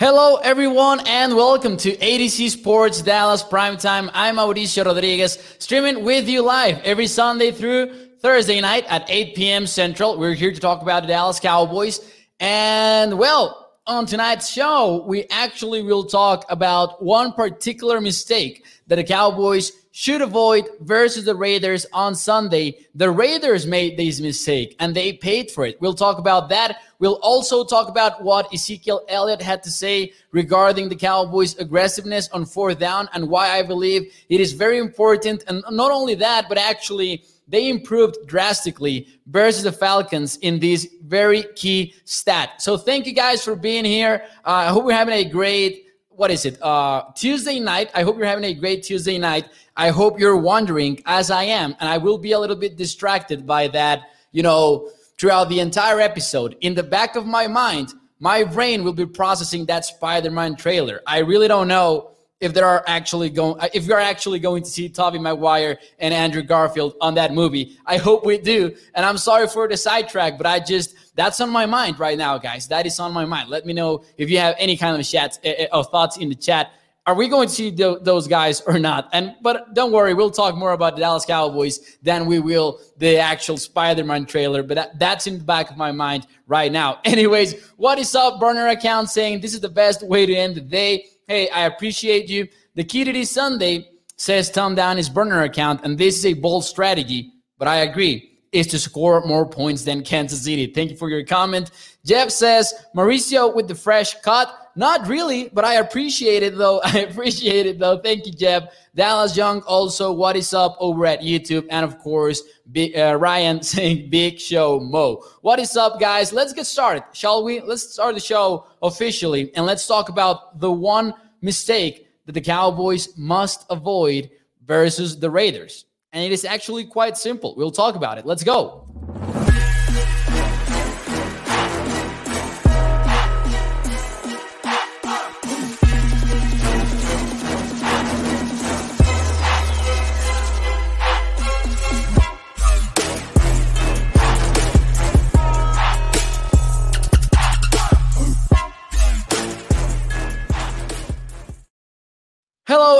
Hello, everyone, and welcome to ADC Sports Dallas Primetime. I'm Mauricio Rodriguez, streaming with you live every Sunday through Thursday night at 8 p.m. Central. We're here to talk about the Dallas Cowboys. And, well, on tonight's show, we actually will talk about one particular mistake that the Cowboys should avoid versus the Raiders on Sunday. The Raiders made this mistake and they paid for it. We'll talk about that. We'll also talk about what Ezekiel Elliott had to say regarding the Cowboys' aggressiveness on fourth down and why I believe it is very important. And not only that, but actually, they improved drastically versus the Falcons in this very key stat. So thank you guys for being here. Uh, I hope you're having a great what is it? Uh, Tuesday night. I hope you're having a great Tuesday night. I hope you're wondering, as I am, and I will be a little bit distracted by that, you know, throughout the entire episode. In the back of my mind, my brain will be processing that Spider-Man trailer. I really don't know if there are actually going if you're actually going to see Tobey Maguire and Andrew Garfield on that movie. I hope we do. And I'm sorry for the sidetrack, but I just that's on my mind right now, guys. That is on my mind. Let me know if you have any kind of chat uh, of thoughts in the chat. Are we going to see th- those guys or not? And but don't worry, we'll talk more about the Dallas Cowboys than we will the actual Spider-Man trailer. But that, that's in the back of my mind right now. Anyways, what is up, burner account saying this is the best way to end the day? Hey, I appreciate you. The key to this Sunday says Tom down his burner account, and this is a bold strategy, but I agree, is to score more points than Kansas City. Thank you for your comment. Jeff says, Mauricio with the fresh cut. Not really, but I appreciate it though. I appreciate it though. Thank you, Jeff. Dallas Young also, what is up over at YouTube? And of course, uh, Ryan saying Big Show Mo. What is up, guys? Let's get started, shall we? Let's start the show officially and let's talk about the one mistake that the Cowboys must avoid versus the Raiders. And it is actually quite simple. We'll talk about it. Let's go.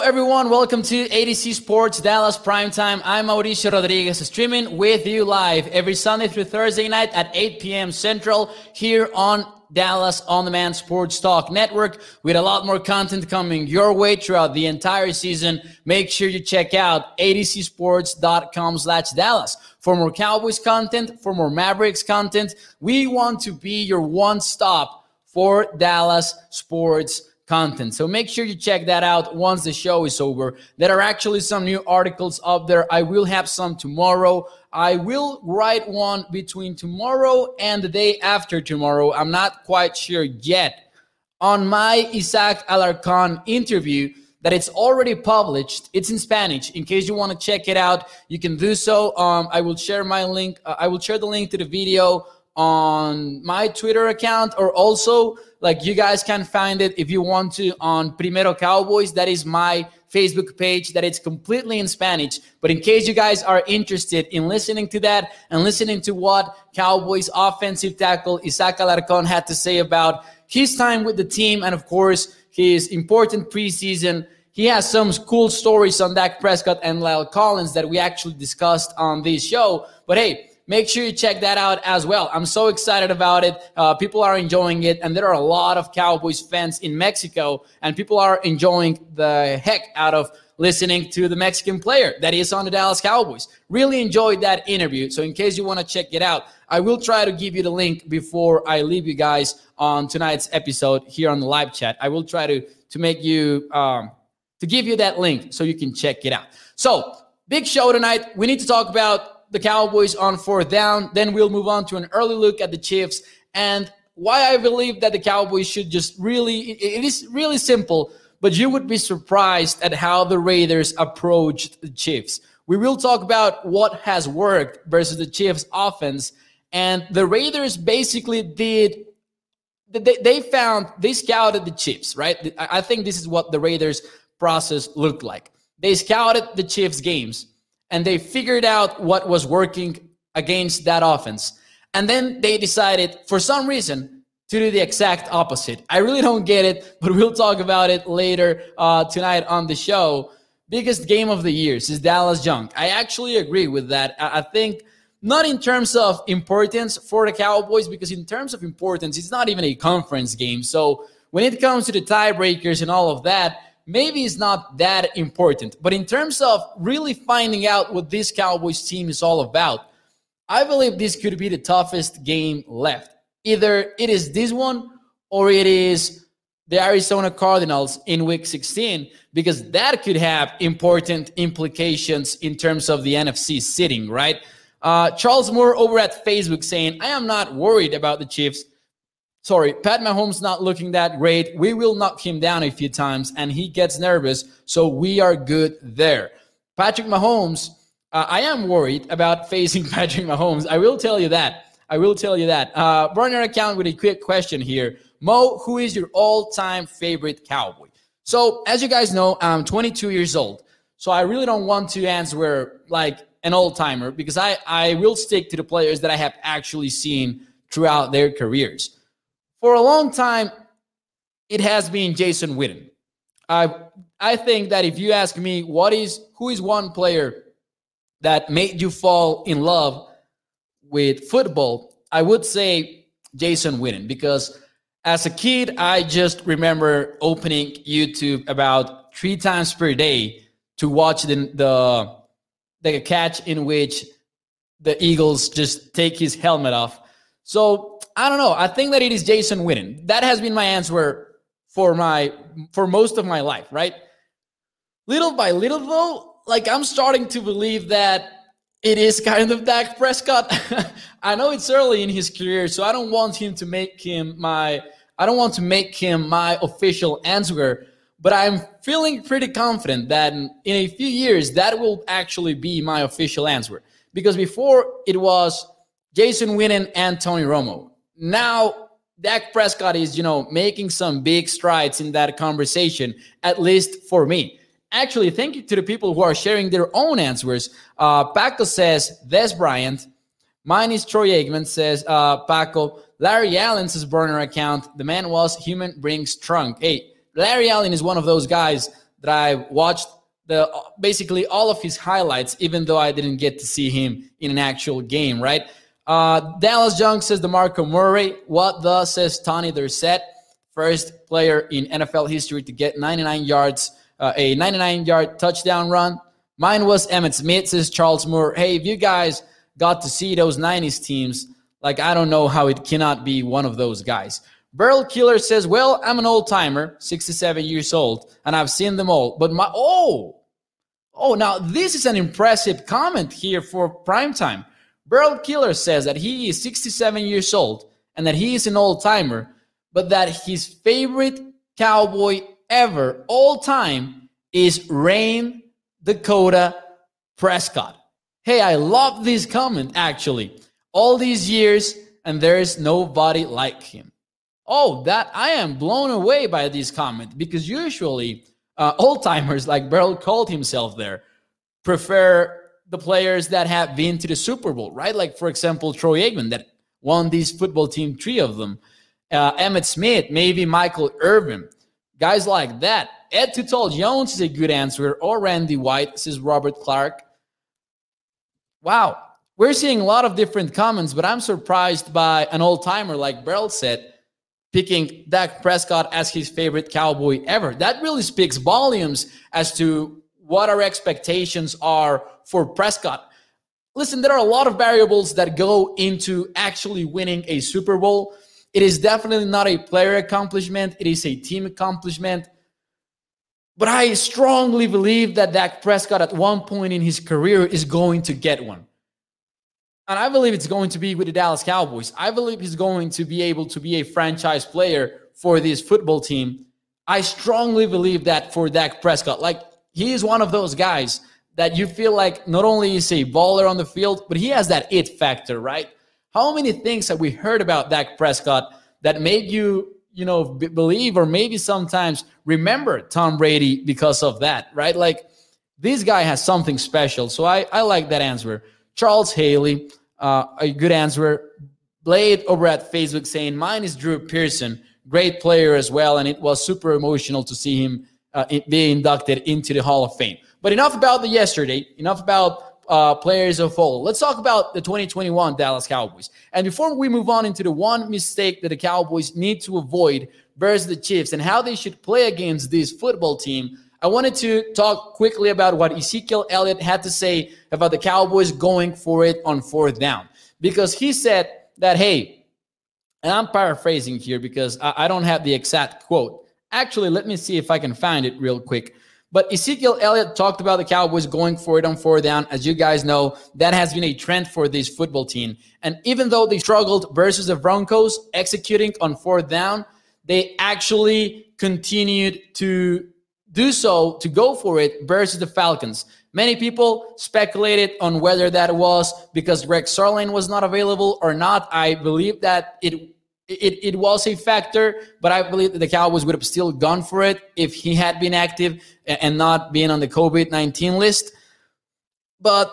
Everyone. Welcome to ADC Sports Dallas Primetime. I'm Mauricio Rodriguez, streaming with you live every Sunday through Thursday night at 8 p.m. Central here on Dallas On Demand Sports Talk Network with a lot more content coming your way throughout the entire season. Make sure you check out adcsports.com slash Dallas for more Cowboys content, for more Mavericks content. We want to be your one stop for Dallas sports content. So make sure you check that out once the show is over. There are actually some new articles up there. I will have some tomorrow. I will write one between tomorrow and the day after tomorrow. I'm not quite sure yet. On my Isaac Alarcon interview, that it's already published. It's in Spanish. In case you want to check it out, you can do so. Um, I will share my link. Uh, I will share the link to the video on my Twitter account or also like you guys can find it if you want to on Primero Cowboys. That is my Facebook page that it's completely in Spanish. But in case you guys are interested in listening to that and listening to what Cowboys offensive tackle Isaac Alarcon had to say about his time with the team and of course his important preseason. He has some cool stories on Dak Prescott and La'el Collins that we actually discussed on this show. But hey, make sure you check that out as well. I'm so excited about it. Uh, people are enjoying it, and there are a lot of Cowboys fans in Mexico, and people are enjoying the heck out of listening to the Mexican player that is on the Dallas Cowboys. Really enjoyed that interview. So, in case you want to check it out, I will try to give you the link before I leave you guys on tonight's episode here on the live chat. I will try to to make you um, to give you that link so you can check it out. So, big show tonight. We need to talk about the Cowboys on fourth down. Then we'll move on to an early look at the Chiefs and why I believe that the Cowboys should just really, it is really simple, but you would be surprised at how the Raiders approached the Chiefs. We will talk about what has worked versus the Chiefs offense. And the Raiders basically did, they, they found, they scouted the Chiefs, right? I think this is what the Raiders process looked like. They scouted the Chiefs games and they figured out what was working against that offense. And then they decided, for some reason, to do the exact opposite. I really don't get it, but we'll talk about it later uh, tonight on the show. Biggest game of the year is Dallas Junk. I actually agree with that. I, I think not in terms of importance for the Cowboys, because in terms of importance, it's not even a conference game. So when it comes to the tiebreakers and all of that, maybe it's not that important. But in terms of really finding out what this Cowboys team is all about, I believe this could be the toughest game left. Either it is this one or it is the Arizona Cardinals in week 16, because that could have important implications in terms of the NFC seeding, right? Uh, Charles Moore over at Facebook saying, I am not worried about the Chiefs. Sorry, Pat Mahomes not looking that great. We will knock him down a few times and he gets nervous. So we are good there. Patrick Mahomes, uh, I am worried about facing Patrick Mahomes. I will tell you that. I will tell you that. Uh, burner account with a quick question here. Mo, who is your all time favorite cowboy? So, as you guys know, I'm 22 years old. So, I really don't want to answer like an old timer because I, I will stick to the players that I have actually seen throughout their careers. For a long time, it has been Jason Witten. I I think that if you ask me what is who is one player that made you fall in love with football, I would say Jason Witten because as a kid, I just remember opening YouTube about three times per day to watch the the the catch in which the Eagles just take his helmet off. So I don't know. I think that it is Jason Witten. That has been my answer for my for most of my life, right? Little by little, though, like I'm starting to believe that it is kind of Dak Prescott. I know it's early in his career, so I don't want him to make him my I don't want to make him my official answer but I'm feeling pretty confident that in a few years that will actually be my official answer. Because before it was Jason Witten and Tony Romo. Now Dak Prescott is, you know, making some big strides in that conversation, at least for me. Actually, thank you to the people who are sharing their own answers. Uh, Paco says, Dez Bryant. Mine is Troy Aikman, says uh, Paco. Larry Allen says burner account. The man was human brings trunk. Hey, Larry Allen is one of those guys that I watched the basically all of his highlights, even though I didn't get to see him in an actual game, right? Uh, Dallas Junk says DeMarco Murray. What the says Tony Dorsett, first player in NFL history to get 99 yards, uh, a 99 yard touchdown run. Mine was Emmitt Smith, says Charles Moore. Hey, if you guys got to see those 90s teams, like I don't know how it cannot be one of those guys. Burl Killer says, Well, I'm an old timer, 67 years old, and I've seen them all. But my, oh, oh, now this is an impressive comment here for primetime. Barrel Killer says that he is 67 years old and that he is an old timer, but that his favorite cowboy ever, all time, is Rayne Dakota Prescott. Hey, I love this comment actually. All these years, and there is nobody like him. Oh, that I am blown away by this comment because usually uh, old timers, like Beryl called himself there, prefer the players that have been to the Super Bowl, right? Like, for example, Troy Aikman that won this football team, three of them. Uh, Emmitt Smith, maybe Michael Irvin, guys like that. Ed Too Tall Jones is a good answer, or Randy White, says Robert Clark. Wow, we're seeing a lot of different comments, but I'm surprised by an old timer like Beryl said picking Dak Prescott as his favorite Cowboy ever. That really speaks volumes as to what our expectations are for Prescott. Listen, there are a lot of variables that go into actually winning a Super Bowl. It is definitely not a player accomplishment, it is a team accomplishment. But I strongly believe that Dak Prescott at one point in his career is going to get one. And I believe it's going to be with the Dallas Cowboys. I believe he's going to be able to be a franchise player for this football team. I strongly believe that for Dak Prescott. Like, he is one of those guys that you feel like not only is a baller on the field, but he has that it factor, right? How many things have we heard about Dak Prescott that made you, you know, b- believe or maybe sometimes remember Tom Brady because of that, right? Like, this guy has something special. So I, I like that answer. Charles Haley, uh, a good answer. Blade over at Facebook saying, Mine is Drew Pearson, great player as well. And it was super emotional to see him uh, be inducted into the Hall of Fame. But enough about the yesterday, enough about uh, players of old. Let's talk about the 2021 Dallas Cowboys. And before we move on into the one mistake that the Cowboys need to avoid versus the Chiefs and how they should play against this football team, I wanted to talk quickly about what Ezekiel Elliott had to say about the Cowboys going for it on fourth down. Because he said that, hey, and I'm paraphrasing here because I, I don't have the exact quote. Actually, let me see if I can find it real quick. But Ezekiel Elliott talked about the Cowboys going for it on four down. As you guys know, that has been a trend for this football team. And even though they struggled versus the Broncos executing on fourth down, they actually continued to do so to go for it versus the Falcons. Many people speculated on whether that was because Greg Zuerlein was not available or not. I believe that it it, it was a factor, but I believe that the Cowboys would have still gone for it if he had been active and not being on the COVID 19 list. But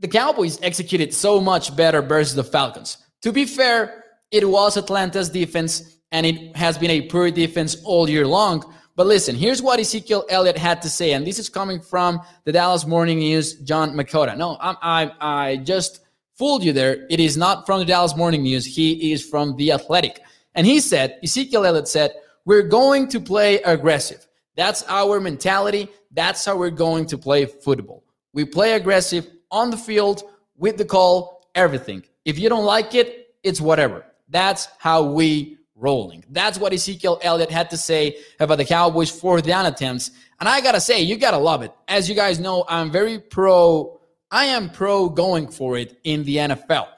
the Cowboys executed so much better versus the Falcons. To be fair, it was Atlanta's defense, and it has been a poor defense all year long. But listen, here's what Ezekiel Elliott had to say, and this is coming from the Dallas Morning News, Jon Machota. No, I, I, I just fooled you there. It is not from the Dallas Morning News. He is from The Athletic. And he said, Ezekiel Elliott said, We're going to play aggressive. That's our mentality. That's how we're going to play football. We play aggressive on the field with the call, everything. If you don't like it, it's whatever. That's how we rolling. That's what Ezekiel Elliott had to say about the Cowboys' fourth down attempts. And I gotta say, you gotta love it. As you guys know, I'm very pro I am pro going for it in the NFL.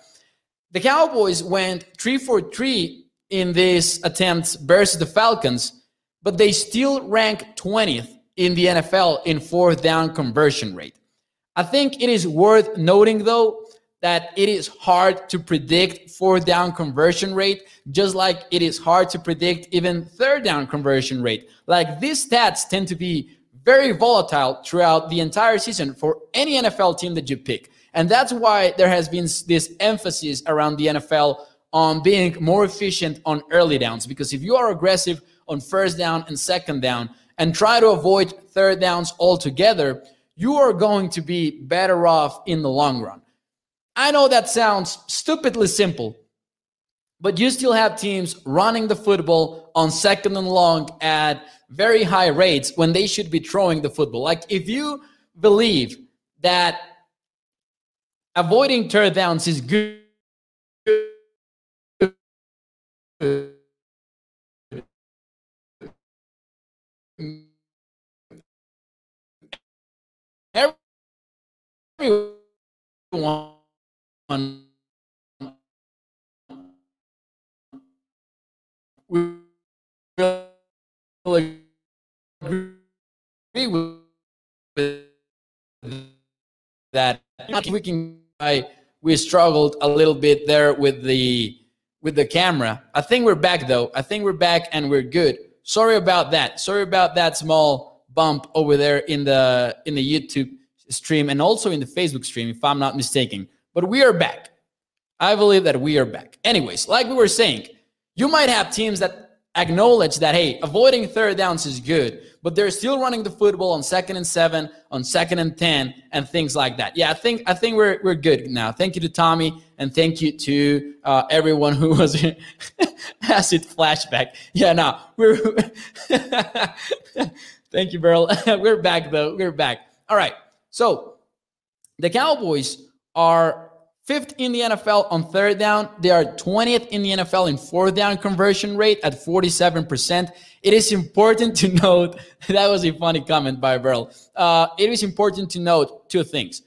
The Cowboys went three for three in this attempt versus the Falcons, but they still rank 20th in the NFL in fourth down conversion rate. I think it is worth noting, though, that it is hard to predict fourth down conversion rate, just like it is hard to predict even third down conversion rate. Like these stats tend to be very volatile throughout the entire season for any NFL team that you pick. And that's why there has been this emphasis around the NFL on being more efficient on early downs. Because if you are aggressive on first down and second down and try to avoid third downs altogether, you are going to be better off in the long run. I know that sounds stupidly simple, but you still have teams running the football on second and long at very high rates when they should be throwing the football. Like if you believe that avoiding downs is good. Everyone We can. I we struggled a little bit there with the with the camera. I think we're back though. I think we're back and we're good. Sorry about that. Sorry about that small bump over there in the in the YouTube stream and also in the Facebook stream, if I'm not mistaken. But we are back. I believe that we are back. Anyways, like we were saying, you might have teams that acknowledge that hey avoiding third downs is good but they're still running the football on second and seven on second and ten and things like that. Yeah i think i think we're, we're good now. Thank you to tommy and thank you to uh, everyone who was acid flashback. Yeah now we're thank you Beryl. we're back though. We're back. All right. So the cowboys are Fifth in the NFL on third down. They are 20th in the NFL in fourth down conversion rate at 47%. It is important to note that was a funny comment by Beryl. Uh, it is important to note two things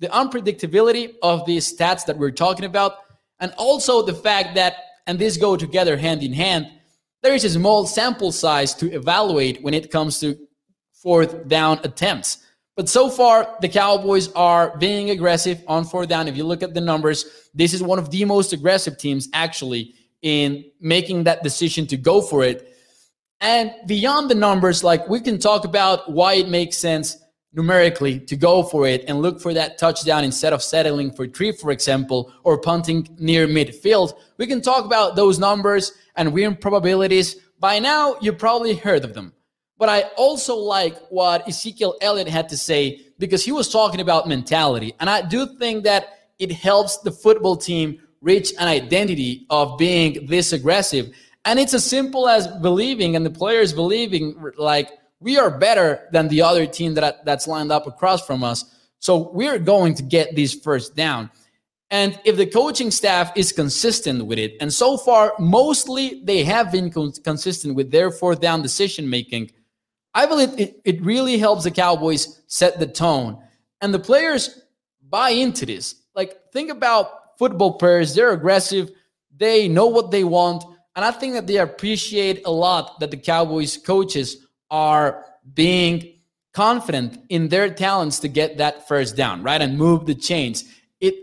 the unpredictability of these stats that we're talking about, and also the fact that, and these go together hand in hand, there is a small sample size to evaluate when it comes to fourth down attempts. But so far, the Cowboys are being aggressive on fourth down. If you look at the numbers, this is one of the most aggressive teams actually in making that decision to go for it. And beyond the numbers, like we can talk about why it makes sense numerically to go for it and look for that touchdown instead of settling for three, for example, or punting near midfield. We can talk about those numbers and win probabilities. By now, you probably heard of them. But I also like what Ezekiel Elliott had to say because he was talking about mentality. And I do think that it helps the football team reach an identity of being this aggressive. And it's as simple as believing and the players believing like we are better than the other team that that's lined up across from us. So we're going to get these first down. And if the coaching staff is consistent with it, and so far, mostly they have been con- consistent with their fourth down decision making, I believe it, it really helps the Cowboys set the tone. And the players buy into this. Like, think about football players, they're aggressive, they know what they want. And I think that they appreciate a lot that the Cowboys coaches are being confident in their talents to get that first down, right? And move the chains. It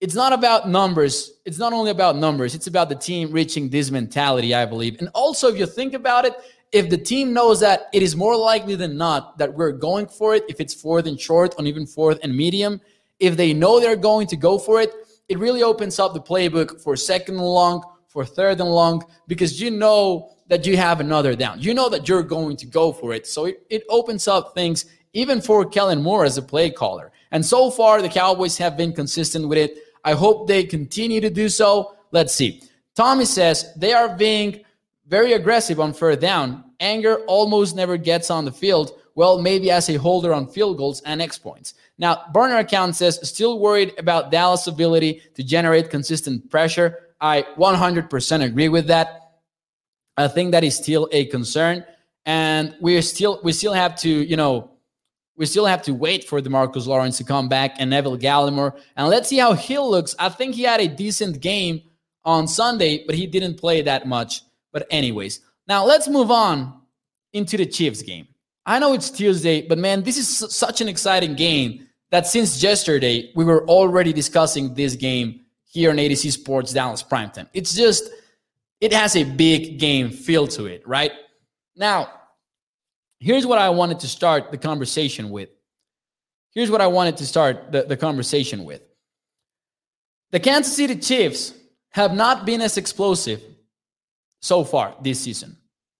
it's not about numbers. It's not only about numbers. It's about the team reaching this mentality, I believe. And also if you think about it, if the team knows that it is more likely than not that we're going for it, if it's fourth and short, or even fourth and medium, if they know they're going to go for it, it really opens up the playbook for second and long, for third and long, because you know that you have another down. You know that you're going to go for it. So it, it opens up things even for Kellen Moore as a play caller. And so far, the Cowboys have been consistent with it. I hope they continue to do so. Let's see. Tommy says they are being very aggressive on third down. Anger almost never gets on the field. Well, maybe as a holder on field goals and X points. Now, burner account says still worried about Dallas' ability to generate consistent pressure. I 100% agree with that. I think that is still a concern, and we still we still have to you know we still have to wait for Demarcus Lawrence to come back and Neville Gallimore, and let's see how Hill looks. I think he had a decent game on Sunday, but he didn't play that much. But anyways, now let's move on into the Chiefs game. I know it's Tuesday, but man, this is such an exciting game that since yesterday we were already discussing this game here on ADC Sports Dallas Primetime. It's just it has a big game feel to it, right? Now, here's what I wanted to start the conversation with. Here's what I wanted to start the, the conversation with. The Kansas City Chiefs have not been as explosive so far this season.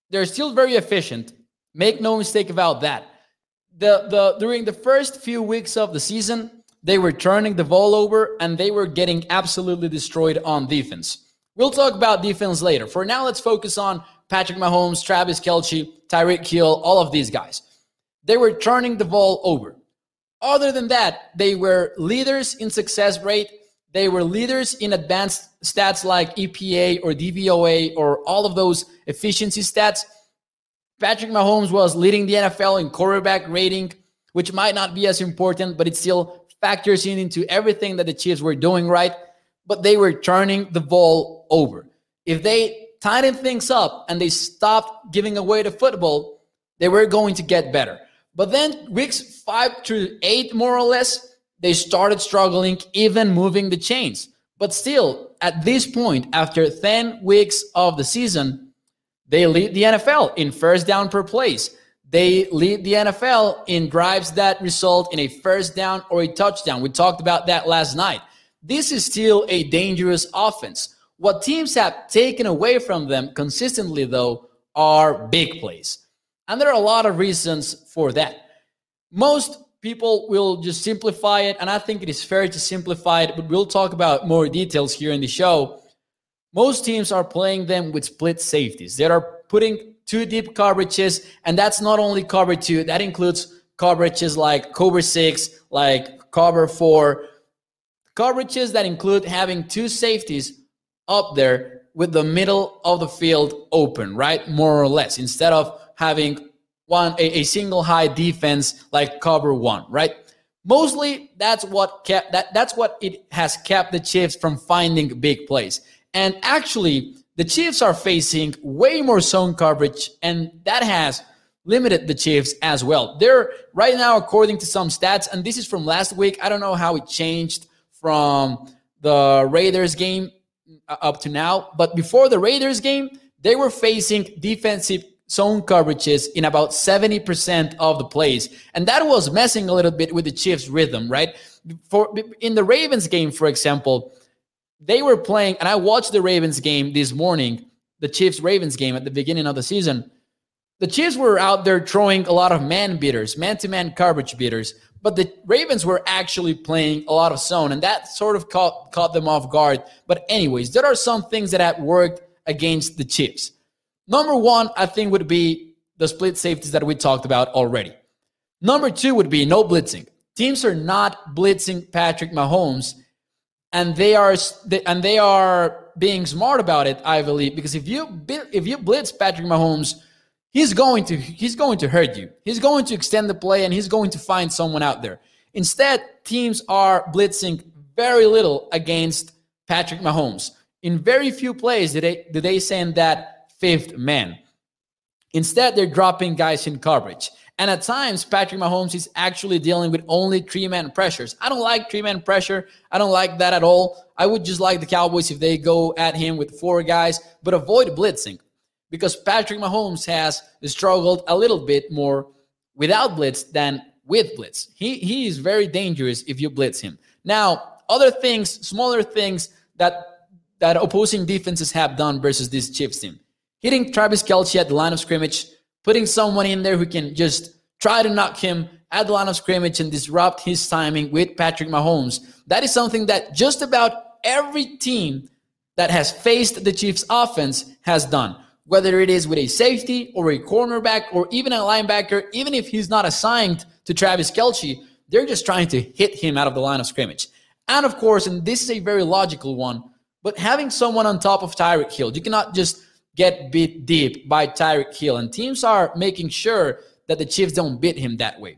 They're still very efficient. Make no mistake about that. The, the, during the first few weeks of the season, they were turning the ball over and they were getting absolutely destroyed on defense. We'll talk about defense later. For now, let's focus on Patrick Mahomes, Travis Kelce, Tyreek Hill, all of these guys. They were turning the ball over. Other than that, they were leaders in success rate. They were leaders in advanced stats like EPA or DVOA or all of those efficiency stats. Patrick Mahomes was leading the NFL in quarterback rating, which might not be as important, but it still factors in into everything that the Chiefs were doing right but they were turning the ball over. If they tightened things up and they stopped giving away the football, they were going to get better. But then weeks five through eight, more or less, they started struggling, even moving the chains. But still, at this point, after 10 weeks of the season, they lead the NFL in first down per place. They lead the NFL in drives that result in a first down or a touchdown. We talked about that last night. This is still a dangerous offense. What teams have taken away from them consistently, though, are big plays. And there are a lot of reasons for that. Most people will just simplify it, and I think it is fair to simplify it, but we'll talk about more details here in the show. Most teams are playing them with split safeties. They are putting two deep coverages, and that's not only cover two, that includes coverages like cover six, like cover four, Coverages that include having two safeties up there with the middle of the field open, right? More or less, instead of having one a, a single high defense like cover one, right? Mostly that's what kept that that's what it has kept the Chiefs from finding big plays. And actually, the Chiefs are facing way more zone coverage, and that has limited the Chiefs as well. They're right now, according to some stats, and this is from last week. I don't know how it changed from the Raiders game uh, up to now. But before the Raiders game, they were facing defensive zone coverages in about 70% of the plays. And that was messing a little bit with the Chiefs' rhythm, right? For in the Ravens game, for example, they were playing, and I watched the Ravens game this morning, the Chiefs Ravens game at the beginning of the season. The Chiefs were out there throwing a lot of man beaters, man to man coverage beaters, but the Ravens were actually playing a lot of zone, and that sort of caught, caught them off guard. But, anyways, there are some things that have worked against the Chiefs. Number one, I think, would be the split safeties that we talked about already. Number two would be no blitzing. Teams are not blitzing Patrick Mahomes, and they are and they are being smart about it. I believe because if you if you blitz Patrick Mahomes, he's going to he's going to hurt you. He's going to extend the play, and he's going to find someone out there. Instead, teams are blitzing very little against Patrick Mahomes. In very few plays did they did they send that fifth man. Instead, they're dropping guys in coverage. And at times, Patrick Mahomes is actually dealing with only three man pressures. I don't like three man pressure. I don't like that at all. I would just like the Cowboys if they go at him with four guys, but avoid blitzing because Patrick Mahomes has struggled a little bit more without blitz than with blitz. He, he is very dangerous if you blitz him. Now, other things, smaller things that that opposing defenses have done versus this Chiefs team hitting Travis Kelce at the line of scrimmage, putting someone in there who can just try to knock him at the line of scrimmage and disrupt his timing with Patrick Mahomes. That is something that just about every team that has faced the Chiefs offense has done. Whether it is with a safety or a cornerback or even a linebacker, even if he's not assigned to Travis Kelce, they're just trying to hit him out of the line of scrimmage. And of course, and this is a very logical one, but having someone on top of Tyreek Hill, you cannot just get beat deep by Tyreek Hill. And teams are making sure that the Chiefs don't beat him that way.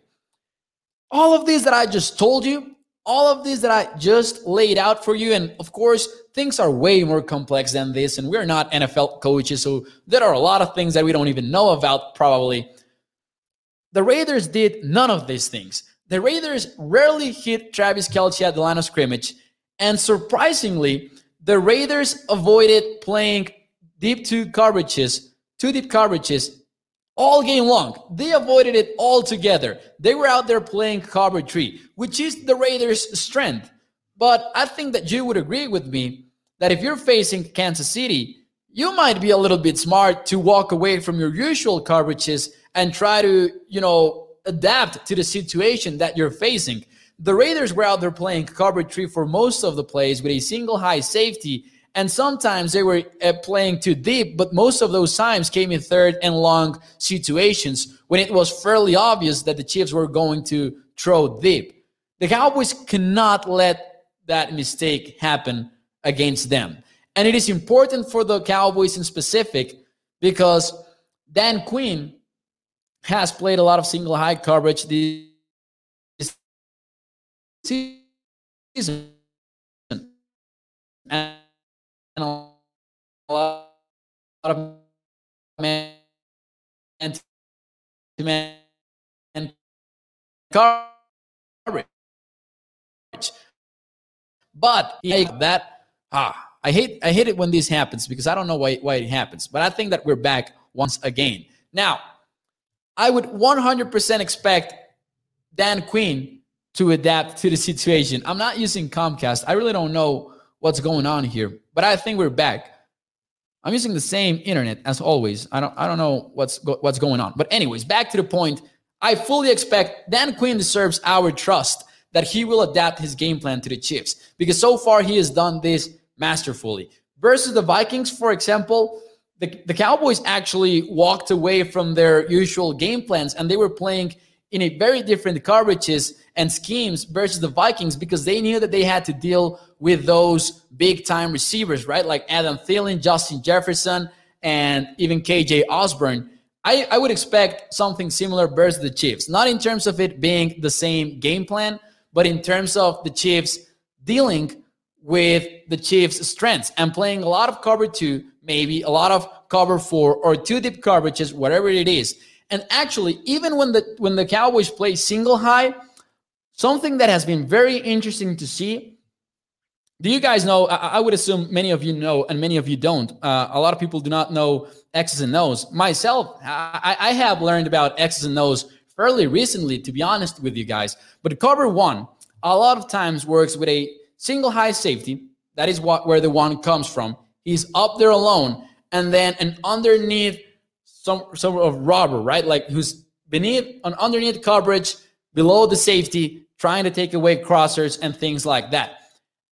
All of these that I just told you, all of these that I just laid out for you, and of course, things are way more complex than this, and we're not NFL coaches, so there are a lot of things that we don't even know about, probably. The Raiders did none of these things. The Raiders rarely hit Travis Kelce at the line of scrimmage, and surprisingly, the Raiders avoided playing deep two coverages, two deep coverages all game long. They avoided it altogether. They were out there playing cover three, which is the Raiders' strength. But I think that you would agree with me that if you're facing Kansas City, you might be a little bit smart to walk away from your usual coverages and try to, you know, adapt to the situation that you're facing. The Raiders were out there playing cover three for most of the plays with a single high safety and sometimes they were uh, playing too deep, but most of those times came in third and long situations when it was fairly obvious that the Chiefs were going to throw deep. The Cowboys cannot let that mistake happen against them. And it is important for the Cowboys in specific because Dan Quinn has played a lot of single high coverage this season. And and a lot of man to man coverage. But that ah, I hate I hate it when this happens because I don't know why why it happens. But I think that we're back once again. Now, I would 100% expect Dan Quinn to adapt to the situation. I'm not using Comcast. I really don't know what's going on here. But I think we're back. I'm using the same internet as always. I don't I don't know what's go, what's going on. But anyways, back to the point. I fully expect Dan Quinn deserves our trust that he will adapt his game plan to the Chiefs because so far he has done this masterfully. Versus the Vikings, for example, the, the Cowboys actually walked away from their usual game plans and they were playing in a very different coverages and schemes versus the Vikings because they knew that they had to deal with those big time receivers, right? Like Adam Thielen, Justin Jefferson, and even KJ Osborn. I, I would expect something similar versus the Chiefs, not in terms of it being the same game plan, but in terms of the Chiefs dealing with the Chiefs' strengths and playing a lot of cover two, maybe a lot of cover four or two deep coverages, whatever it is. And actually, even when the when the Cowboys play single high, something that has been very interesting to see, do you guys know? I, I, would assume many of you know, and many of you don't. Uh, a lot of people do not know X's and O's. Myself, I, I have learned about X's and O's fairly recently, to be honest with you guys. But cover one, a lot of times works with a single high safety. That is what where the one comes from. He's up there alone, and then an underneath some some of robber, right? Like who's beneath an underneath coverage below the safety, trying to take away crossers and things like that.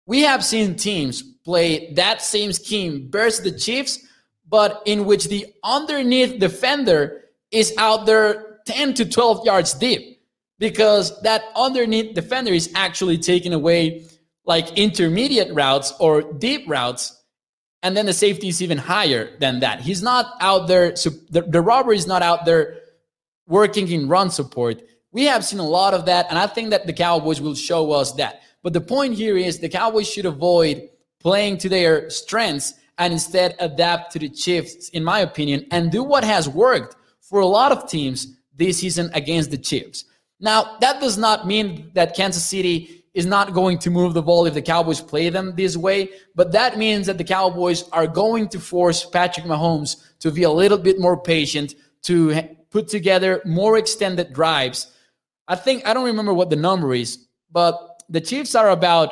We have seen teams play that same scheme versus the Chiefs, but in which the underneath defender is out there 10 to 12 yards deep because that underneath defender is actually taking away like intermediate routes or deep routes. And then the safety is even higher than that. He's not out there. So the, the robber is not out there working in run support. We have seen a lot of that. And I think that the Cowboys will show us that. But the point here is the Cowboys should avoid playing to their strengths and instead adapt to the Chiefs, in my opinion, and do what has worked for a lot of teams this season against the Chiefs. Now, that does not mean that Kansas City is not going to move the ball if the Cowboys play them this way, but that means that the Cowboys are going to force Patrick Mahomes to be a little bit more patient, to put together more extended drives. I think, I don't remember what the number is, but the Chiefs are about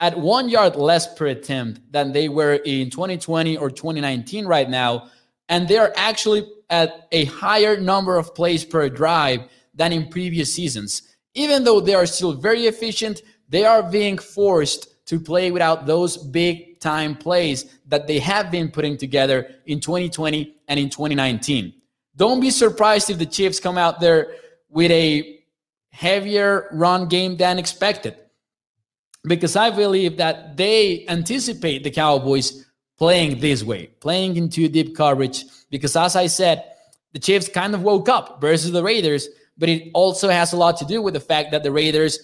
at one yard less per attempt than they were in 2020 or 2019 right now. And they're actually at a higher number of plays per drive than in previous seasons. Even though they are still very efficient, they are being forced to play without those big time plays that they have been putting together in 2020 and in 2019. Don't be surprised if the Chiefs come out there with a heavier run game than expected. Because I believe that they anticipate the Cowboys playing this way, playing into deep coverage. Because as I said, the Chiefs kind of woke up versus the Raiders, but it also has a lot to do with the fact that the Raiders,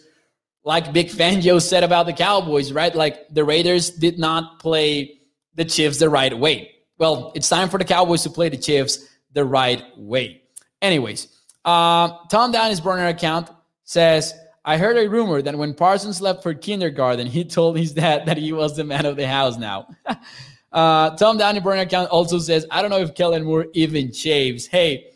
like Vic Fangio said about the Cowboys, right? Like the Raiders did not play the Chiefs the right way. Well, it's time for the Cowboys to play the Chiefs the right way. Anyways, uh, Tom Downey's burner account says, I heard a rumor that when Parsons left for kindergarten, he told his dad that he was the man of the house now. Uh, Tom Downey Burner account also says, I don't know if Kellen Moore even shaves. Hey,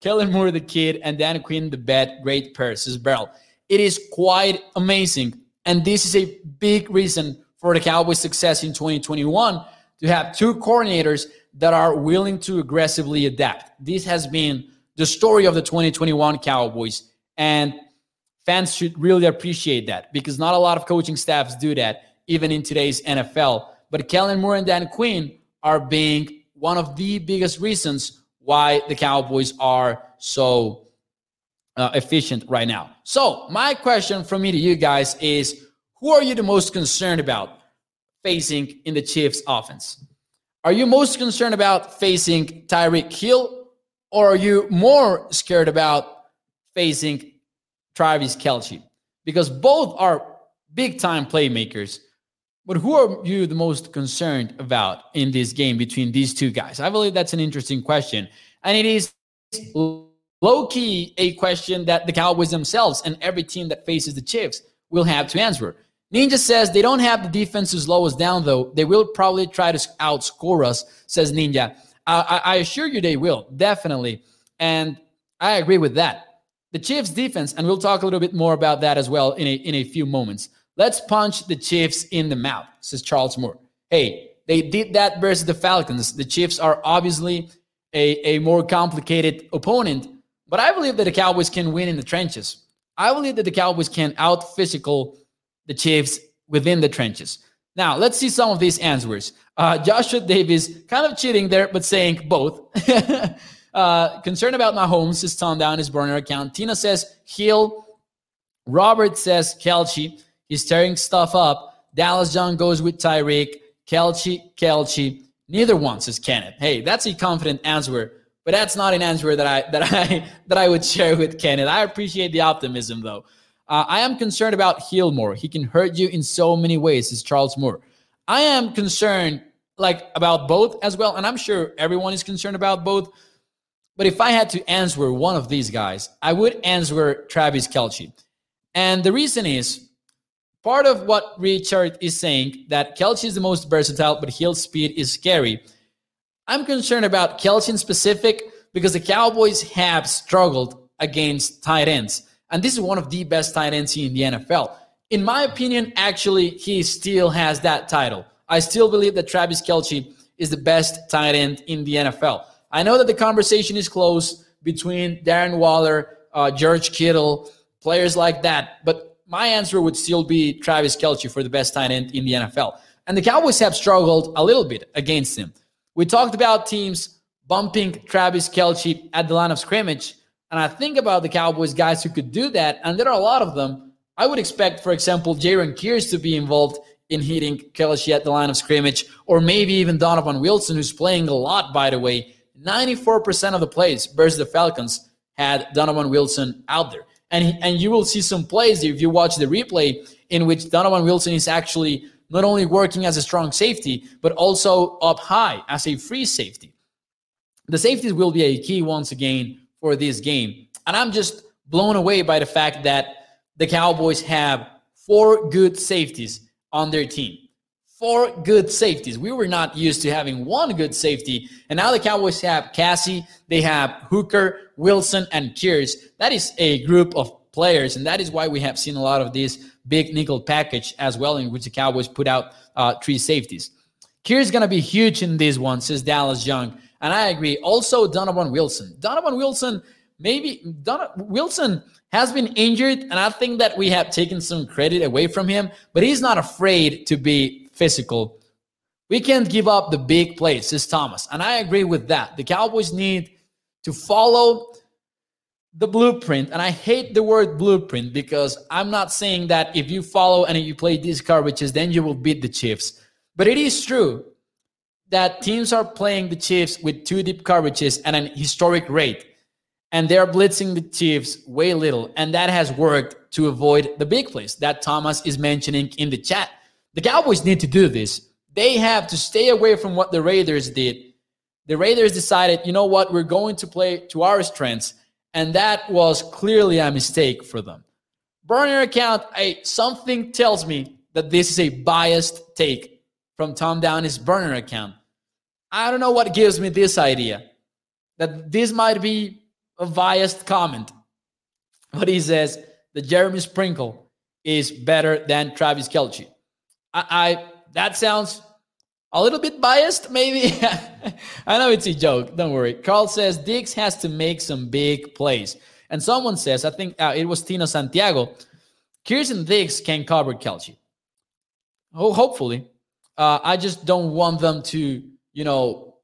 Kellen Moore the kid and Dan Quinn the bet, great says Beryl. It is quite amazing. And this is a big reason for the Cowboys' success in 2021 to have two coordinators that are willing to aggressively adapt. This has been the story of the 2021 Cowboys. And fans should really appreciate that because not a lot of coaching staffs do that, even in today's NFL. But Kellen Moore and Dan Quinn are being one of the biggest reasons why the Cowboys are so uh, efficient right now. So, my question from me to you guys is who are you the most concerned about facing in the Chiefs offense? Are you most concerned about facing Tyreek Hill or are you more scared about facing Travis Kelce? Because both are big time playmakers. But who are you the most concerned about in this game between these two guys? I believe that's an interesting question. And it is low key a question that the Cowboys themselves and every team that faces the Chiefs will have to answer. Ninja says they don't have the defense to slow us down, though. They will probably try to outscore us, says Ninja. Uh, I, I assure you they will, definitely. And I agree with that. The Chiefs' defense, and we'll talk a little bit more about that as well in a, in a few moments. Let's punch the Chiefs in the mouth, says Charles Moore. Hey, they did that versus the Falcons. The Chiefs are obviously a, a more complicated opponent, but I believe that the Cowboys can win in the trenches. I believe that the Cowboys can out physical the Chiefs within the trenches. Now, let's see some of these answers. Uh, Joshua Davis kind of cheating there, but saying both. uh, concerned about Mahomes is Tom down his burner account. Tina says Hill. Robert says Kelce. He's tearing stuff up. Dallas John goes with Tyreek. Kelce, Kelce. Neither one says Kenneth. Hey, that's a confident answer, but that's not an answer that I that I that I would share with Kenneth. I appreciate the optimism though. Uh, I am concerned about Hill more. He can hurt you in so many ways. Is Charles Moore. I am concerned like about both as well, and I'm sure everyone is concerned about both. But if I had to answer one of these guys, I would answer Travis Kelce. And the reason is part of what Richard is saying that Kelce is the most versatile, but Hill's speed is scary. I'm concerned about Kelce in specific because the Cowboys have struggled against tight ends. And this is one of the best tight ends in the NFL. In my opinion, actually, he still has that title. I still believe that Travis Kelce is the best tight end in the NFL. I know that the conversation is close between Darren Waller, uh, George Kittle, players like that, but my answer would still be Travis Kelce for the best tight end in the NFL. And the Cowboys have struggled a little bit against him. We talked about teams bumping Travis Kelce at the line of scrimmage. And I think about the Cowboys guys who could do that, and there are a lot of them. I would expect, for example, Jayron Kearse to be involved in hitting Kelce at the line of scrimmage, or maybe even Donovan Wilson, who's playing a lot, by the way. 94% of the plays versus the Falcons had Donovan Wilson out there. And, and you will see some plays if you watch the replay in which Donovan Wilson is actually not only working as a strong safety, but also up high as a free safety. The safeties will be a key once again for this game. And I'm just blown away by the fact that the Cowboys have four good safeties on their team. Four good safeties. We were not used to having one good safety. And now the Cowboys have Kazee, they have Hooker, Wilson, and Kearse. That is a group of players. And that is why we have seen a lot of this big nickel package as well, in which the Cowboys put out uh, three safeties. Kearse going to be huge in this one, says Dallas Young. And I agree. Also, Donovan Wilson. Donovan Wilson, maybe Don- Wilson has been injured, and I think that we have taken some credit away from him, but he's not afraid to be physical. We can't give up the big plays, says Thomas. And I agree with that. The Cowboys need to follow the blueprint. And I hate the word blueprint because I'm not saying that if you follow and you play these coverages, then you will beat the Chiefs. But it is true that teams are playing the Chiefs with two deep coverages at an historic rate, and they're blitzing the Chiefs way little, and that has worked to avoid the big plays that Thomas is mentioning in the chat. The Cowboys need to do this. They have to stay away from what the Raiders did. The Raiders decided, you know what, we're going to play to our strengths, and that was clearly a mistake for them. Burner account, I, something tells me that this is a biased take from Tom Downey's burner account. I don't know what gives me this idea that this might be a biased comment. But he says that Jeremy Sprinkle is better than Travis Kelce. I, I that sounds a little bit biased, maybe. I know it's a joke. Don't worry. Carl says Diggs has to make some big plays. And someone says, I think uh, it was Tino Santiago, Kirsten Diggs can cover Kelce. Oh, hopefully. Uh, I just don't want them to you know,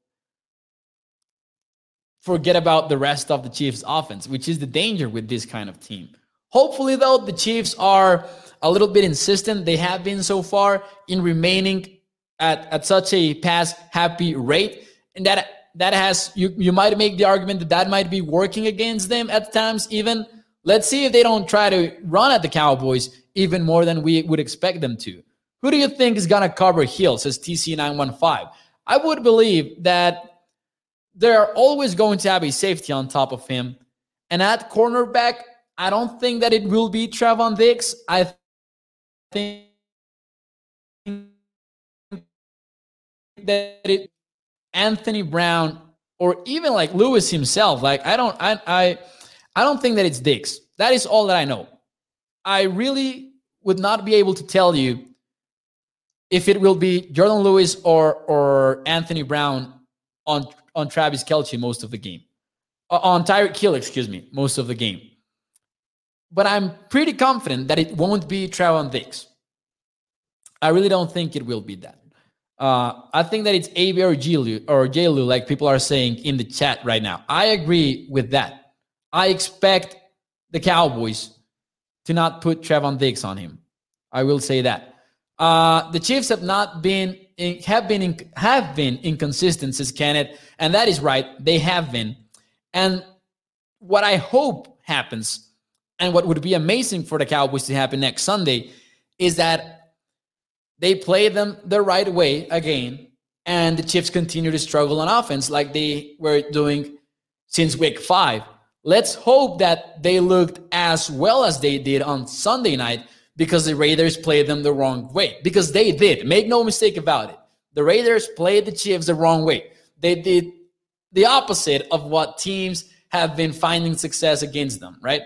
forget about the rest of the Chiefs offense, which is the danger with this kind of team. Hopefully, though, the Chiefs are a little bit insistent. They have been so far in remaining at, at such a pass happy rate. And that that has you you might make the argument that that might be working against them at times even let's see if they don't try to run at the cowboys even more than we would expect them to who do you think is going to cover hill says tc915 I would believe that they're always going to have a safety on top of him. And at cornerback, I don't think that it will be Trevon Diggs. I think that it Anthony Brown or even like Lewis himself. Like I don't I I I don't think that it's Diggs. That is all that I know. I really would not be able to tell you if it will be Jourdan Lewis or or Anthony Brown on on Travis Kelce most of the game, on Tyreek Hill, excuse me, most of the game. But I'm pretty confident that it won't be Trevon Diggs. I really don't think it will be that. Uh, I think that it's AB or Jilu or Jlu, like people are saying in the chat right now. I agree with that. I expect the Cowboys to not put Trevon Diggs on him. I will say that. Uh, the Chiefs have not been in, have been in, have been inconsistent, says Kenneth, and that is right. They have been. And what I hope happens, and what would be amazing for the Cowboys to happen next Sunday, is that they play them the right way again, and the Chiefs continue to struggle on offense like they were doing since week five. Let's hope that they looked as well as they did on Sunday night because the Raiders played them the wrong way. Because they did. Make no mistake about it. The Raiders played the Chiefs the wrong way. They did the opposite of what teams have been finding success against them, right?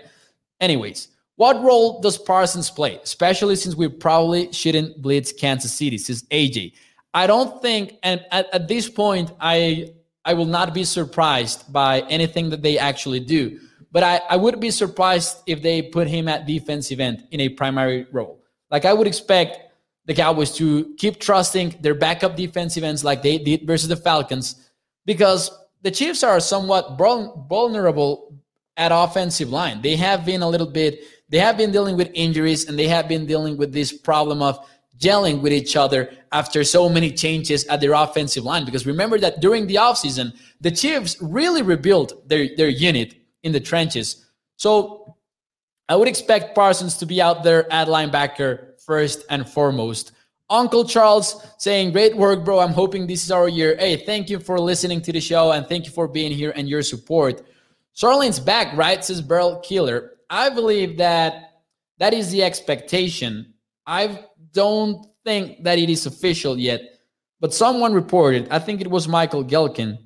Anyways, what role does Parsons play, especially since we probably shouldn't blitz Kansas City, says AJ. I don't think, and at, at this point, I I will not be surprised by anything that they actually do. But I, I would be surprised if they put him at defensive end in a primary role. Like I would expect the Cowboys to keep trusting their backup defensive ends like they did versus the Falcons because the Chiefs are somewhat vulnerable at offensive line. They have been a little bit, they have been dealing with injuries and they have been dealing with this problem of gelling with each other after so many changes at their offensive line. Because remember that during the offseason, the Chiefs really rebuilt their, their unit in the trenches. So I would expect Parsons to be out there at linebacker first and foremost. Uncle Charles saying, Great work, bro. I'm hoping this is our year. Hey, thank you for listening to the show and thank you for being here and your support. Zuerlein's back, right? Says Barrel Killer. I believe that that is the expectation. I don't think that it is official yet, but someone reported, I think it was Michael Gehlken,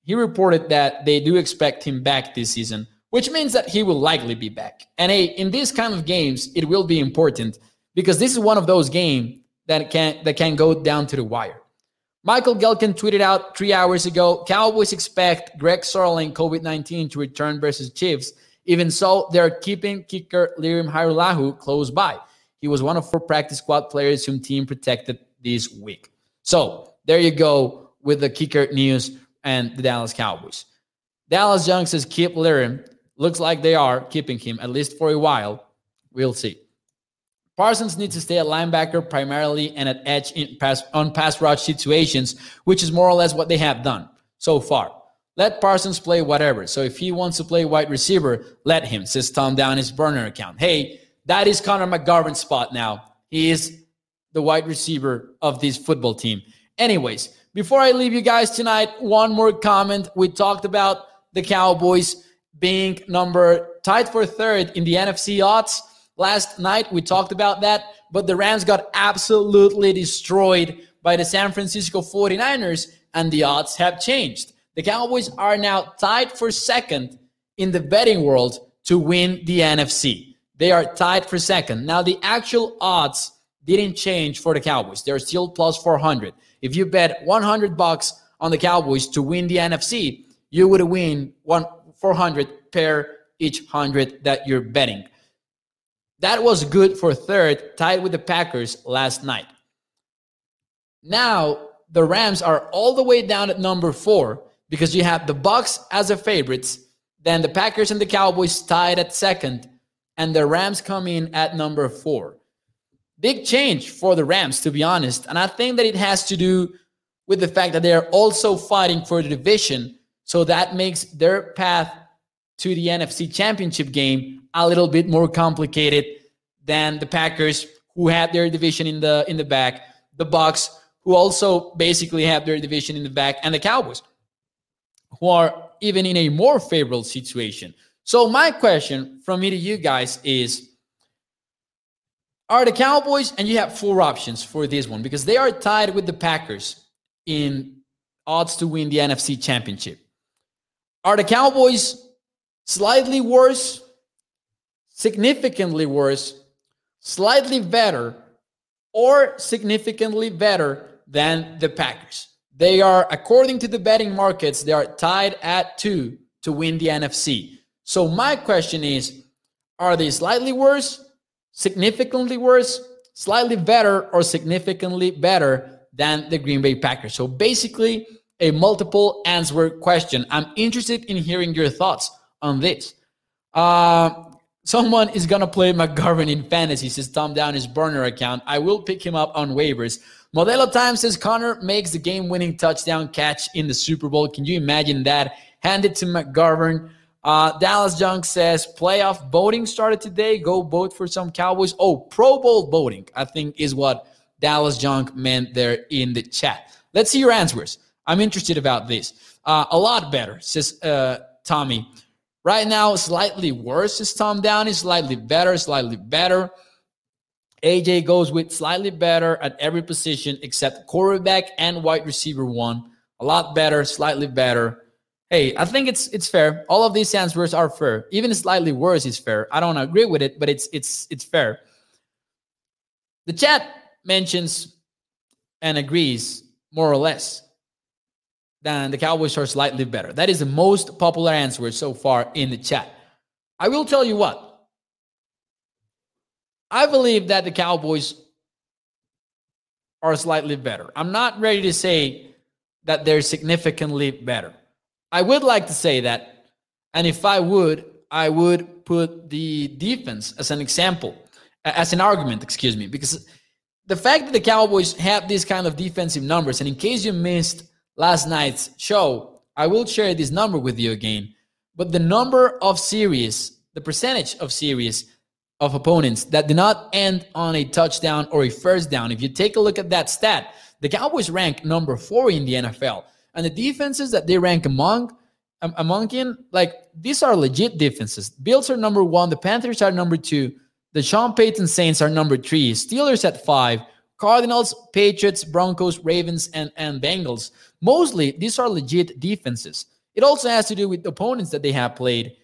he reported that they do expect him back this season, which means that he will likely be back. And hey, in these kind of games, it will be important because this is one of those games that can that can go down to the wire. Michael Gehlken tweeted out three hours ago Cowboys expect Greg Zuerlein COVID 19 to return versus Chiefs. Even so, they're keeping kicker Lirim Hajrullahu close by. He was one of four practice squad players whom team protected this week. So there you go with the kicker news and the Dallas Cowboys. Dallas Young says keep Lirim. Looks like they are keeping him at least for a while. We'll see. Parsons needs to stay at linebacker primarily and at edge in pass, on pass rush situations, which is more or less what they have done so far. Let Parsons play whatever. So if he wants to play wide receiver, let him, says Tom down his burner account. Hey, that is Connor McGovern's spot now. He is the wide receiver of this football team. Anyways, before I leave you guys tonight, one more comment. We talked about the Cowboys being number tied for third in the NFC odds Last night we talked about that, but the Rams got absolutely destroyed by the San Francisco 49ers, and the odds have changed. The Cowboys are now tied for second in the betting world to win the NFC. They are tied for second. Now, the actual odds didn't change for the Cowboys. They're still plus 400. If you bet 100 bucks on the Cowboys to win the NFC, you would win one 400 per each 100 that you're betting. That was good for third, tied with the Packers last night. Now, the Rams are all the way down at number four because you have the Bucs as the favorites, then the Packers and the Cowboys tied at second, and the Rams come in at number four. Big change for the Rams, to be honest. And I think that it has to do with the fact that they are also fighting for the division. So that makes their path to the NFC Championship game a little bit more complicated than the Packers, who had their division in the in the back, the Bucs, who also basically have their division in the back, and the Cowboys, who are even in a more favorable situation. So my question from me to you guys is are the Cowboys, and you have four options for this one because they are tied with the Packers in odds to win the NFC Championship. Are the Cowboys slightly worse significantly worse, slightly better, or significantly better than the Packers. They are, according to the betting markets, they are tied at two to win the NFC. So my question is, are they slightly worse, significantly worse, slightly better, or significantly better than the Green Bay Packers? So basically, a multiple answer question. I'm interested in hearing your thoughts on this. Uh, Someone is gonna play McGovern in fantasy, says Tom down his burner account. I will pick him up on waivers. Modelo Time says Connor makes the game-winning touchdown catch in the Super Bowl. Can you imagine that? Hand it to McGovern. Uh, Dallas Junk says playoff voting started today. Go vote for some Cowboys. Oh, Pro Bowl voting, I think, is what Dallas Junk meant there in the chat. Let's see your answers. I'm interested about this. Uh, a lot better, says uh, Tommy. Right now, slightly worse is Tom Downey, slightly better, slightly better. AJ goes with slightly better at every position except quarterback and wide receiver one. A lot better, slightly better. Hey, I think it's it's fair. All of these answers are fair. Even slightly worse is fair. I don't agree with it, but it's it's it's fair. The chat mentions and agrees more or less than the Cowboys are slightly better. That is the most popular answer so far in the chat. I will tell you what. I believe that the Cowboys are slightly better. I'm not ready to say that they're significantly better. I would like to say that. And if I would, I would put the defense as an example, as an argument, excuse me, because the fact that the Cowboys have these kind of defensive numbers, and in case you missed last night's show, I will share this number with you again. But the number of series, the percentage of series of opponents that did not end on a touchdown or a first down, if you take a look at that stat, the Cowboys rank number four in the NFL. And the defenses that they rank among among in, like these are legit defenses. Bills are number one, the Panthers are number two, the Sean Payton Saints are number three, Steelers at five, Cardinals, Patriots, Broncos, Ravens, and, and Bengals. Mostly, these are legit defenses. It also has to do with opponents that they have played.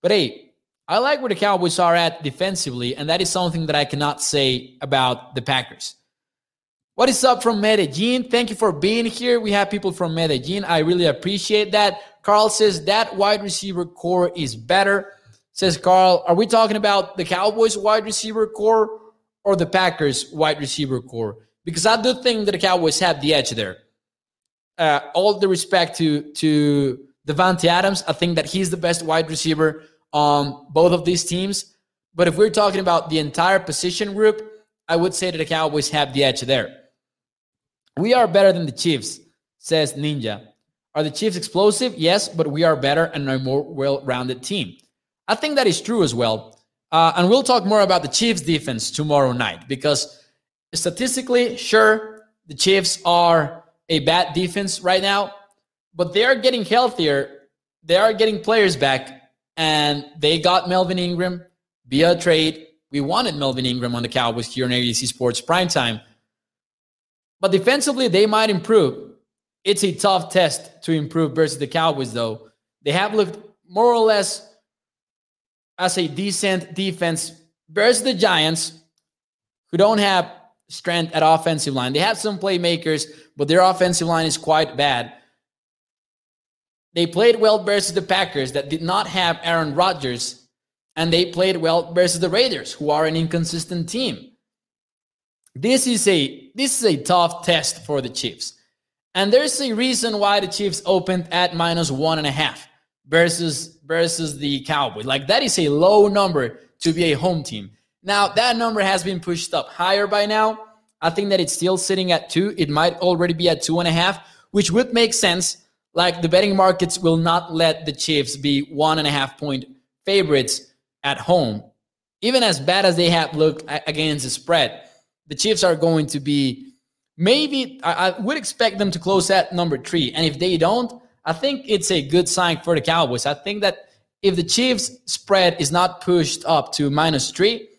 But hey, I like where the Cowboys are at defensively, and that is something that I cannot say about the Packers. What is up from Medellin? Thank you for being here. We have people from Medellin. I really appreciate that. Carl says that wide receiver corps is better. Says Carl, are we talking about the Cowboys wide receiver corps or the Packers wide receiver corps? Because I do think that the Cowboys have the edge there. Uh, all the respect to to Davante Adams, I think that he's the best wide receiver on both of these teams. But if we're talking about the entire position group, I would say that the Cowboys have the edge there. We are better than the Chiefs, says Ninja. Are the Chiefs explosive? Yes, but we are better and a more well rounded team. I think that is true as well. Uh, and we'll talk more about the Chiefs defense tomorrow night because statistically, sure, the Chiefs are a bad defense right now, but they are getting healthier. They are getting players back, and they got Melvin Ingram via trade. We wanted Melvin Ingram on the Cowboys here on ABC Sports Primetime. But defensively, they might improve. It's a tough test to improve versus the Cowboys, though. They have looked more or less as a decent defense versus the Giants, who don't have strength at offensive line. They have some playmakers, but their offensive line is quite bad. They played well versus the Packers that did not have Aaron Rodgers, and they played well versus the Raiders, who are an inconsistent team. This is a this is a tough test for the Chiefs. And there's a reason why the Chiefs opened at minus one and a half versus versus the Cowboys. Like that is a low number to be a home team. Now that number has been pushed up higher by now. I think that it's still sitting at two. It might already be at two and a half, which would make sense. Like the betting markets will not let the Chiefs be one and a half point favorites at home. Even as bad as they have looked against the spread, the Chiefs are going to be maybe I, would expect them to close at number three. And if they don't, I think it's a good sign for the Cowboys. I think that if the Chiefs spread is not pushed up to minus three,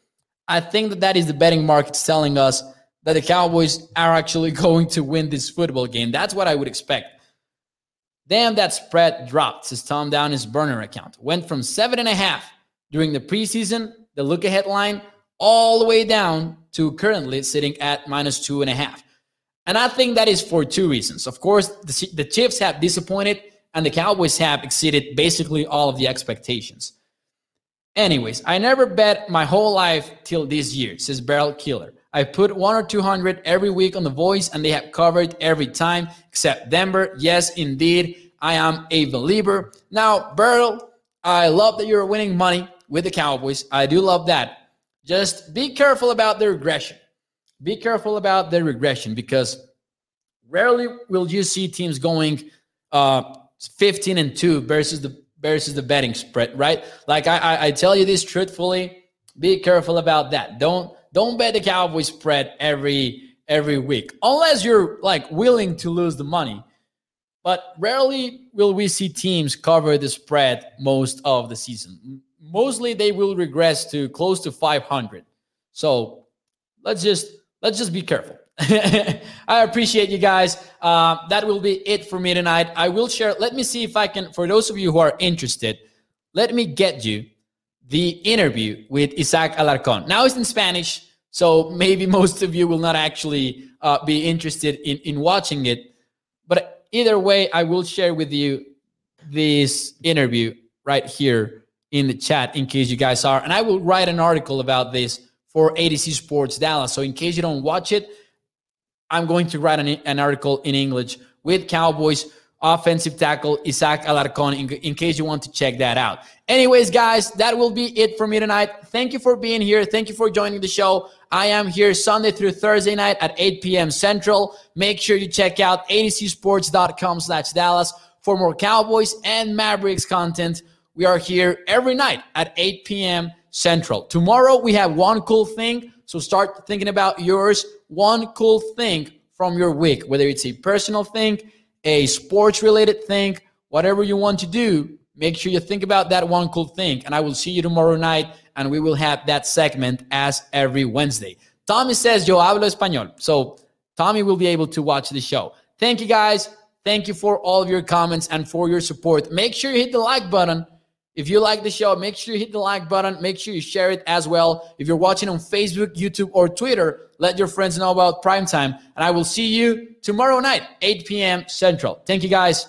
I think that that is the betting markets telling us that the Cowboys are actually going to win this football game. That's what I would expect. Damn, that spread dropped, says Tom down his burner account. Went from seven and a half during the preseason, the look ahead line, all the way down to currently sitting at minus two and a half. And I think that is for two reasons. Of course, the, the Chiefs have disappointed and the Cowboys have exceeded basically all of the expectations. Anyways, I never bet my whole life till this year, says Barrel Killer. I put one or 200 every week on The Voice and they have covered every time except Denver. Yes, indeed, I am a believer. Now, Barrel, I love that you're winning money with the Cowboys. I do love that. Just be careful about the regression be careful about the regression because rarely will you see teams going uh, 15 and 2 versus the versus the betting spread, right? Like I, I, I tell you this truthfully, be careful about that. Don't don't bet the Cowboys spread every every week unless you're like willing to lose the money. But rarely will we see teams cover the spread most of the season. Mostly they will regress to close to 500. So let's just let's just be careful. I appreciate you guys. Uh, that will be it for me tonight. I will share. Let me see if I can. For those of you who are interested, let me get you the interview with Isaac Alarcon. Now it's in Spanish, so maybe most of you will not actually uh, be interested in in watching it. But either way, I will share with you this interview right here in the chat in case you guys are. And I will write an article about this for ADC Sports Dallas. So in case you don't watch it, I'm going to write an, an article in English with Cowboys offensive tackle Isaac Alarcon in, in, case you want to check that out. Anyways, guys, that will be it for me tonight. Thank you for being here. Thank you for joining the show. I am here Sunday through Thursday night at 8 p.m. Central. Make sure you check out adcsports.com slash Dallas for more Cowboys and Mavericks content. We are here every night at 8 p.m. Central. Tomorrow we have one cool thing. So start thinking about yours. One cool thing from your week, whether it's a personal thing, a sports related thing, whatever you want to do, make sure you think about that one cool thing. And I will see you tomorrow night and we will have that segment as every Wednesday. Tommy says, Yo hablo español. So Tommy will be able to watch the show. Thank you guys. Thank you for all of your comments and for your support. Make sure you hit the like button. If you like the show, make sure you hit the like button. Make sure you share it as well. If you're watching on Facebook, YouTube, or Twitter, let your friends know about Primetime. And I will see you tomorrow night, 8 p.m. Central. Thank you guys.